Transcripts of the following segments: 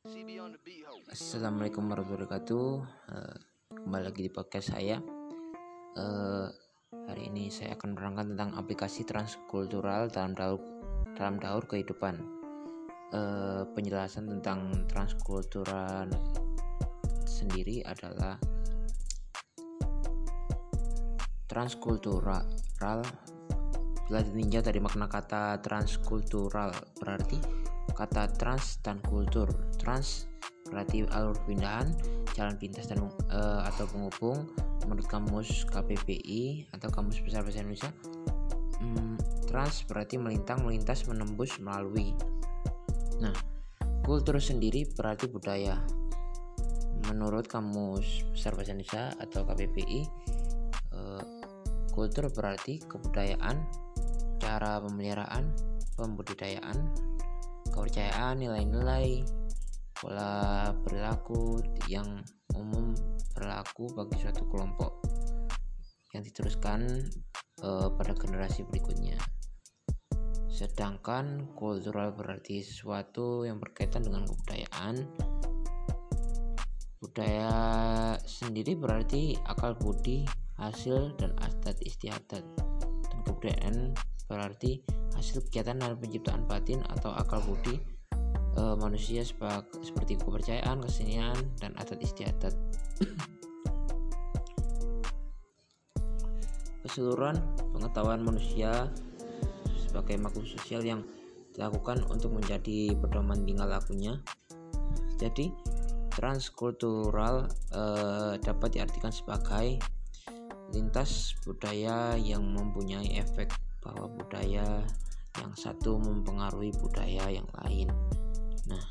Assalamualaikum warahmatullahi wabarakatuh. Uh, kembali lagi di podcast saya. Uh, hari ini saya akan menerangkan tentang aplikasi transkultural dalam daur dalam daur kehidupan. Uh, penjelasan tentang transkultural sendiri adalah transkultural bila ditinjau dari makna kata transkultural berarti kata trans dan kultur. Trans berarti alur pindahan jalan pintas dan uh, atau penghubung menurut kamus KPPI atau kamus besar bahasa Indonesia hmm, trans berarti melintang melintas menembus melalui. Nah kultur sendiri berarti budaya. Menurut kamus besar bahasa Indonesia atau KPPI uh, kultur berarti kebudayaan cara pemeliharaan pembudidayaan kepercayaan, nilai-nilai, pola perilaku yang umum berlaku bagi suatu kelompok yang diteruskan uh, pada generasi berikutnya. Sedangkan kultural berarti sesuatu yang berkaitan dengan kebudayaan. Budaya sendiri berarti akal budi, hasil dan adat istiadat. Dan kebudayaan berarti hasil kegiatan dan penciptaan batin atau akal budi e, manusia seperti kepercayaan, kesenian, dan adat istiadat. Keseluruhan pengetahuan manusia sebagai makhluk sosial yang dilakukan untuk menjadi pedoman tingkah lakunya. Jadi, transkultural e, dapat diartikan sebagai lintas budaya yang mempunyai efek bahwa budaya yang satu mempengaruhi budaya yang lain. Nah,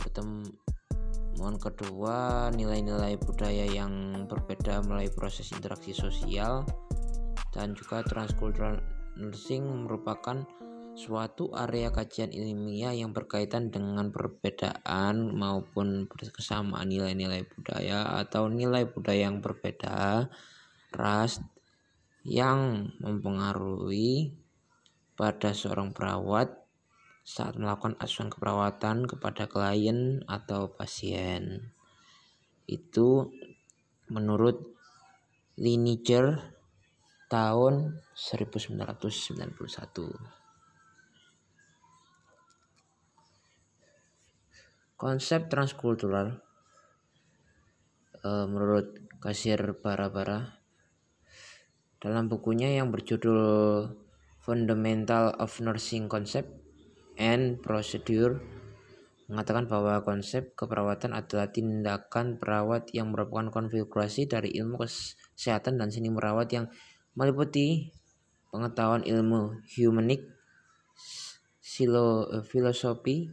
pertemuan kedua nilai-nilai budaya yang berbeda melalui proses interaksi sosial dan juga transcultural nursing merupakan suatu area kajian ilmiah yang berkaitan dengan perbedaan maupun kesamaan nilai-nilai budaya atau nilai budaya yang berbeda, ras, yang mempengaruhi pada seorang perawat saat melakukan asuhan keperawatan kepada klien atau pasien. Itu menurut Lineker tahun 1991. Konsep transkultural uh, menurut kasir bara-bara dalam bukunya yang berjudul Fundamental of Nursing Concept and Procedure mengatakan bahwa konsep keperawatan adalah tindakan perawat yang merupakan konfigurasi dari ilmu kesehatan dan seni merawat yang meliputi pengetahuan ilmu humanik, silo, filosofi,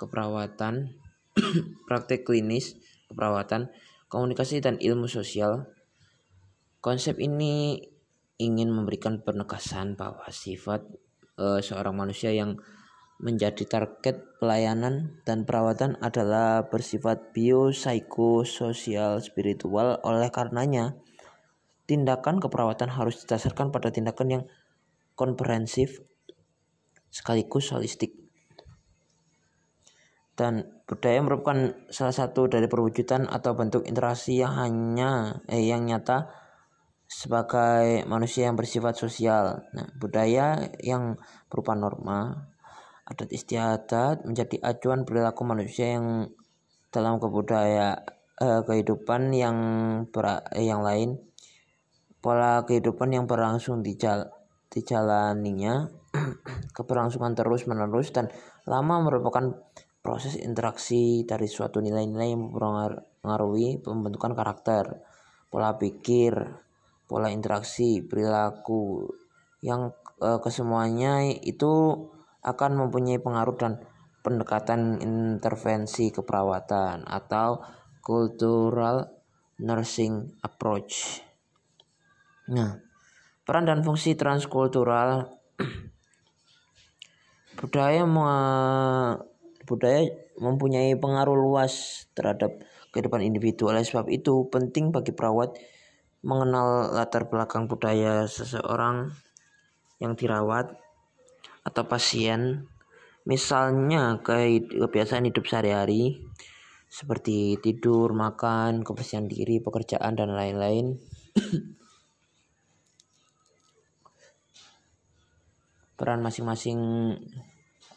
keperawatan, praktek klinis, keperawatan, komunikasi dan ilmu sosial, Konsep ini ingin memberikan penegasan bahwa sifat e, seorang manusia yang menjadi target pelayanan dan perawatan adalah bersifat biopsikososial spiritual. Oleh karenanya tindakan keperawatan harus didasarkan pada tindakan yang komprehensif sekaligus holistik. Dan budaya merupakan salah satu dari perwujudan atau bentuk interaksi yang hanya eh, yang nyata sebagai manusia yang bersifat sosial. Nah, budaya yang berupa norma, adat istiadat menjadi acuan perilaku manusia yang dalam kebudaya eh, kehidupan yang ber, eh, yang lain pola kehidupan yang berlangsung di jal, dijalaninya keberlangsungan terus menerus dan lama merupakan proses interaksi dari suatu nilai-nilai yang mempengaruhi pembentukan karakter pola pikir pola interaksi, perilaku yang e, kesemuanya itu akan mempunyai pengaruh dan pendekatan intervensi keperawatan atau cultural nursing approach. Nah, peran dan fungsi transkultural budaya budaya mempunyai pengaruh luas terhadap kehidupan individu. Oleh sebab itu, penting bagi perawat mengenal latar belakang budaya seseorang yang dirawat atau pasien Misalnya kebiasaan hidup sehari-hari seperti tidur, makan, kebersihan diri, pekerjaan dan lain-lain. Peran masing-masing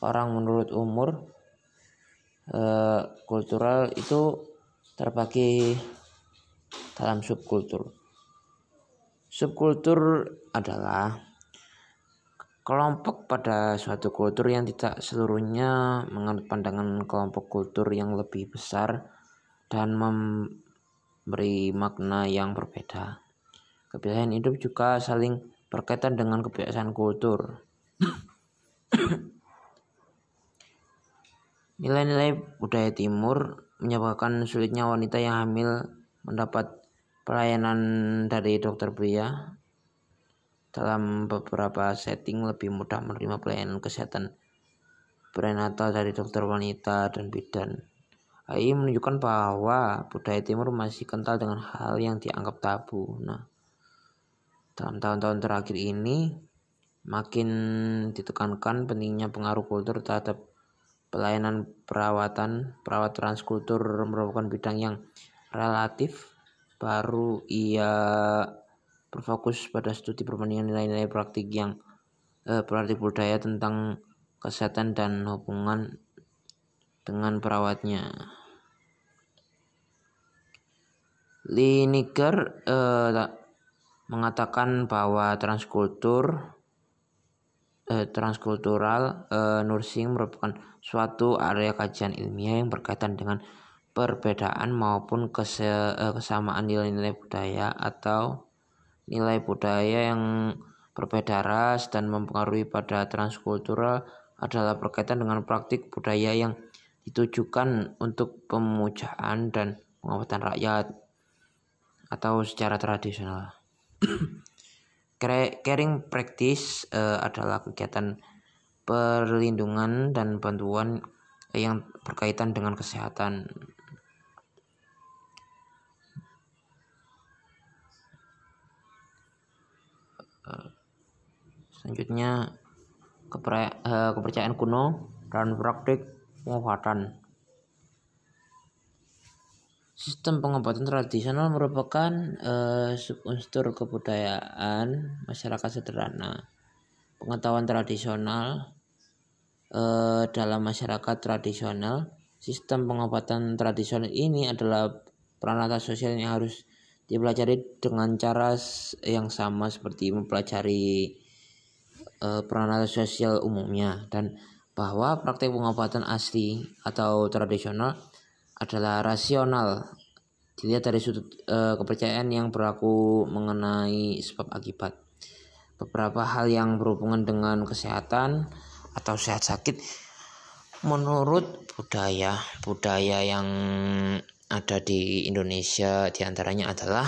orang menurut umur eh, kultural itu terbagi dalam subkultur. Subkultur adalah kelompok pada suatu kultur yang tidak seluruhnya menganut pandangan kelompok kultur yang lebih besar dan memberi makna yang berbeda. Kebiasaan hidup juga saling berkaitan dengan kebiasaan kultur. Nilai-nilai budaya timur menyebabkan sulitnya wanita yang hamil mendapat pelayanan dari dokter pria dalam beberapa setting lebih mudah menerima pelayanan kesehatan prenatal dari dokter wanita dan bidan. AI menunjukkan bahwa budaya timur masih kental dengan hal yang dianggap tabu. Nah, dalam tahun-tahun terakhir ini makin ditekankan pentingnya pengaruh kultur terhadap pelayanan perawatan. Perawat transkultur merupakan bidang yang relatif baru ia berfokus pada studi perbandingan nilai-nilai praktik yang eh, praktik budaya tentang kesehatan dan hubungan dengan perawatnya. Liniger eh, mengatakan bahwa transkultur eh, transkultural eh, nursing merupakan suatu area kajian ilmiah yang berkaitan dengan perbedaan maupun eh, kesamaan nilai-nilai budaya atau nilai budaya yang berbeda ras dan mempengaruhi pada transkultural adalah berkaitan dengan praktik budaya yang ditujukan untuk pemujaan dan pengobatan rakyat atau secara tradisional. Caring practice uh, adalah kegiatan perlindungan dan bantuan yang berkaitan dengan kesehatan Selanjutnya eh, kepercayaan kuno dan praktik pengobatan. Sistem pengobatan tradisional merupakan uh, subunsur kebudayaan masyarakat sederhana. Pengetahuan tradisional uh, dalam masyarakat tradisional, sistem pengobatan tradisional ini adalah peranata sosial yang harus dipelajari dengan cara yang sama seperti mempelajari uh, peranata sosial umumnya dan bahwa praktek pengobatan asli atau tradisional adalah rasional dilihat dari sudut uh, kepercayaan yang berlaku mengenai sebab akibat. Beberapa hal yang berhubungan dengan kesehatan atau sehat sakit menurut budaya budaya yang ada di Indonesia di antaranya adalah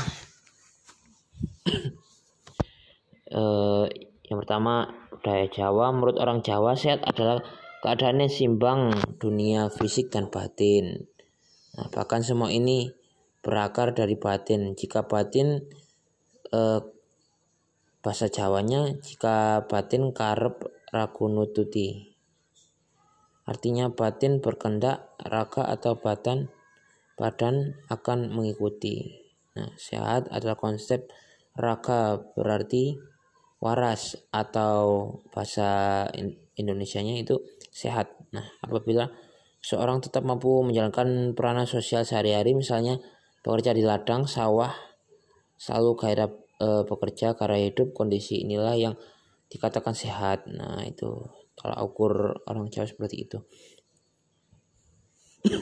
uh, Yang pertama, budaya Jawa. Menurut orang Jawa, sehat adalah keadaannya simbang dunia fisik dan batin. Nah, bahkan semua ini berakar dari batin. Jika batin eh, bahasa Jawanya, jika batin karep ragu nututi. Artinya batin berkendak, raga atau badan badan akan mengikuti. Nah, sehat adalah konsep raga berarti waras atau bahasa Indonesianya itu sehat. Nah, apabila seorang tetap mampu menjalankan peranan sosial sehari-hari misalnya bekerja di ladang, sawah, selalu gairah e, bekerja karena hidup, kondisi inilah yang dikatakan sehat. Nah, itu kalau ukur orang Jawa seperti itu.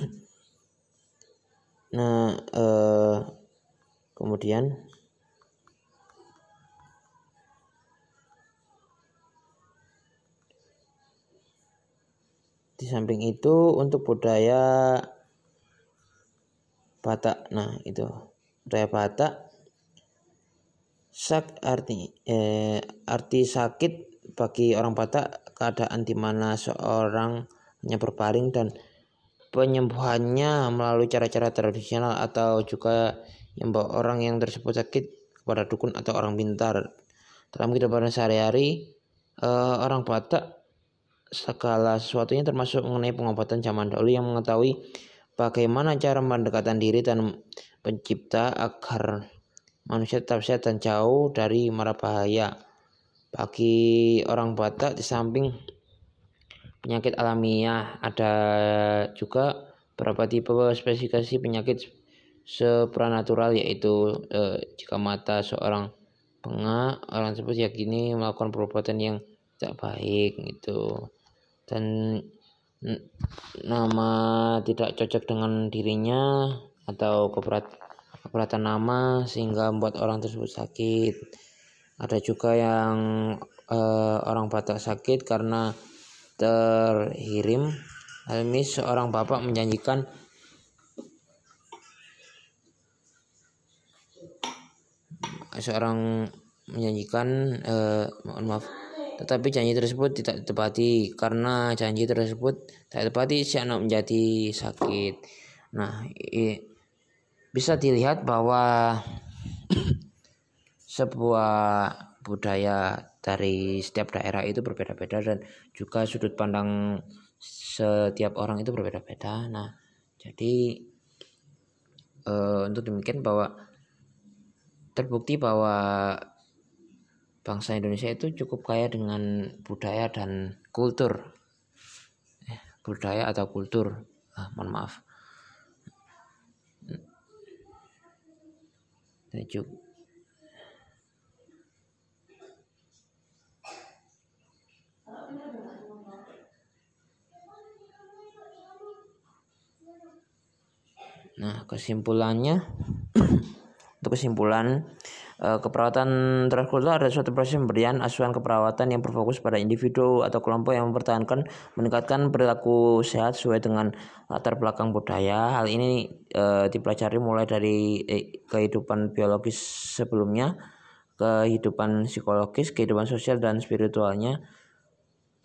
nah, e, kemudian Di samping itu untuk budaya Batak. Nah, itu budaya Batak sak arti eh, arti sakit bagi orang Batak keadaan di mana seorang hanya berbaring dan penyembuhannya melalui cara-cara tradisional atau juga yang membawa orang yang tersebut sakit kepada dukun atau orang pintar. Dalam kehidupan sehari-hari, eh, orang Batak segala sesuatunya termasuk mengenai pengobatan zaman dahulu yang mengetahui bagaimana cara pendekatan diri dan pencipta agar manusia tetap sehat dan jauh dari mara bahaya. Bagi orang Batak di samping penyakit alamiah ada juga beberapa tipe spesifikasi penyakit supranatural yaitu eh, jika mata seorang pengak orang tersebut yakini melakukan perbuatan yang tidak baik gitu dan nama tidak cocok dengan dirinya atau keberat keberatan nama sehingga membuat orang tersebut sakit ada juga yang uh, orang Batak sakit karena terhirim. Hal ini seorang bapak menjanjikan seorang menjanjikan uh, mohon maaf tetapi janji tersebut tidak ditepati karena janji tersebut tidak ditepati si anak menjadi sakit nah bisa dilihat bahwa sebuah budaya dari setiap daerah itu berbeda-beda dan juga sudut pandang setiap orang itu berbeda-beda. Nah, jadi e, untuk demikian bahwa terbukti bahwa bangsa Indonesia itu cukup kaya dengan budaya dan kultur. Eh, budaya atau kultur. Ah, mohon maaf. Nah, kesimpulannya untuk kesimpulan keperawatan transkultural adalah suatu proses pemberian asuhan keperawatan yang berfokus pada individu atau kelompok yang mempertahankan meningkatkan perilaku sehat sesuai dengan latar belakang budaya. Hal ini e, dipelajari mulai dari e, kehidupan biologis sebelumnya, kehidupan psikologis, kehidupan sosial dan spiritualnya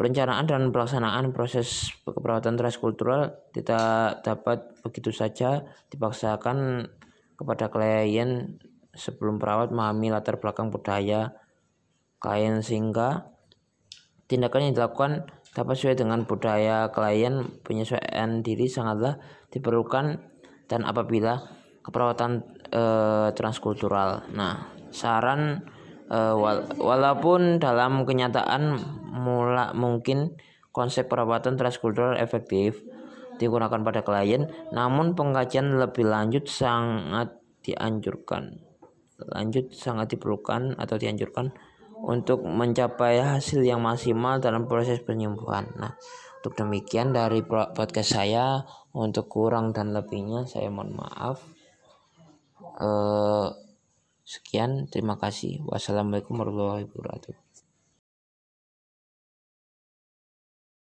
Perencanaan dan pelaksanaan proses keperawatan transkultural tidak dapat begitu saja dipaksakan kepada klien sebelum perawat memahami latar belakang budaya klien sehingga tindakan yang dilakukan dapat sesuai dengan budaya klien penyesuaian diri sangatlah diperlukan dan apabila keperawatan e, transkultural. Nah, saran wala walaupun dalam kenyataan mula mungkin konsep perawatan transkultural efektif digunakan pada klien, namun pengkajian lebih lanjut sangat dianjurkan. Lanjut sangat diperlukan atau dianjurkan untuk mencapai hasil yang maksimal dalam proses penyembuhan. Nah, untuk demikian dari podcast saya, untuk kurang dan lebihnya saya mohon maaf. Uh, Sekian, terima kasih. Wassalamualaikum warahmatullahi wabarakatuh.